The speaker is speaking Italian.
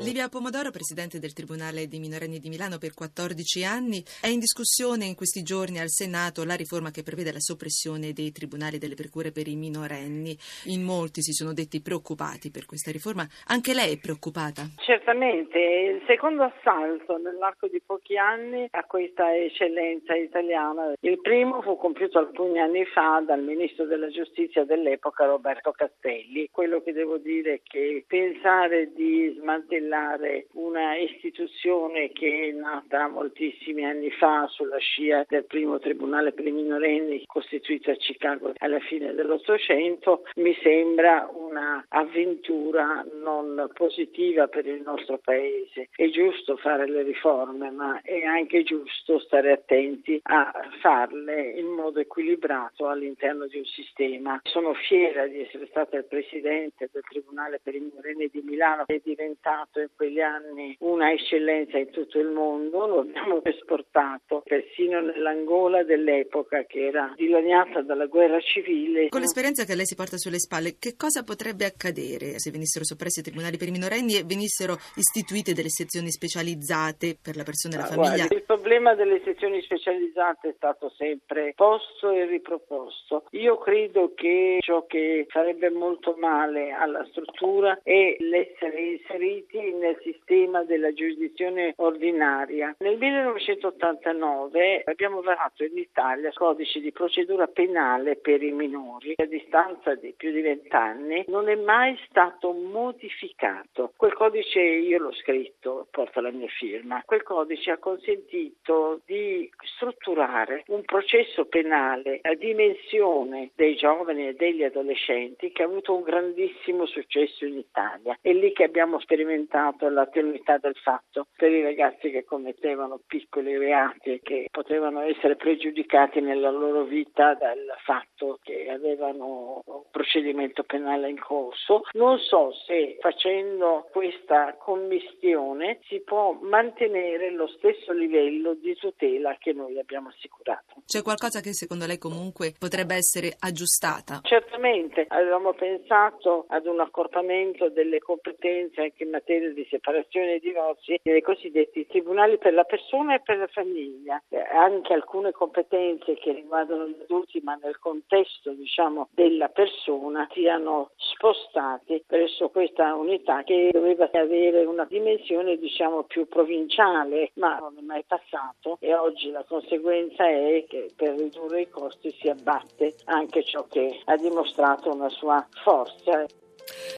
Livia Pomodoro, presidente del Tribunale di minorenni di Milano per 14 anni, è in discussione in questi giorni al Senato la riforma che prevede la soppressione dei tribunali delle procure per i minorenni. In molti si sono detti preoccupati per questa riforma. Anche lei è preoccupata? Certamente, il secondo assalto nell'arco di pochi anni a questa eccellenza italiana. Il primo fu compiuto alcuni anni fa dal ministro della giustizia dell'epoca Roberto Castelli. Quello che devo dire è che pensare di smantellare cancellare una istituzione che è nata moltissimi anni fa sulla scia del primo tribunale per i minorenni costituito a Chicago alla fine dell'Ottocento mi sembra un'avventura non positiva per il nostro paese. È giusto fare le riforme, ma è anche giusto stare attenti a farle in modo equilibrato all'interno di un sistema. Sono fiera di essere stata il presidente del Tribunale per i minorenni di Milano, che è diventato in quegli anni una eccellenza in tutto il mondo, lo abbiamo esportato persino nell'Angola dell'epoca che era dilaniata dalla guerra civile. Con l'esperienza che lei si porta sulle spalle, che cosa potrebbe accadere se venissero soppressi i tribunali per i minorenni e venissero istituite delle sezioni specializzate per la persona e la ah, famiglia? Guarda, il problema delle sezioni specializzate è stato sempre posto e riproposto. Io credo che ciò che farebbe molto male alla struttura è l'essere inseriti nel sistema della giurisdizione ordinaria. Nel 1989 abbiamo varato in Italia il codice di procedura penale per i minori. A distanza di più di vent'anni non è mai stato modificato. Quel codice io l'ho scritto, porta la mia firma. Quel codice ha consentito di strutturare un processo penale a dimensione dei giovani e degli adolescenti che ha avuto un grandissimo successo in Italia. È lì che abbiamo sperimentato la tenuità del fatto per i ragazzi che commettevano piccoli reati che potevano essere pregiudicati nella loro vita dal fatto che avevano un procedimento penale in corso. Non so se facendo questa commistione si può mantenere lo stesso livello di tutela che noi abbiamo assicurato. C'è qualcosa che secondo lei comunque potrebbe essere aggiustata? Certamente, avevamo pensato ad un accorpamento delle competenze anche in materia di separazione e divorzi nei cosiddetti tribunali per la persona e per la famiglia. Eh, anche alcune competenze che riguardano gli adulti ma nel contesto diciamo, della persona siano spostati presso questa unità che doveva avere una dimensione diciamo, più provinciale ma non è mai passato e oggi la conseguenza è che per ridurre i costi si abbatte anche ciò che ha dimostrato una sua forza.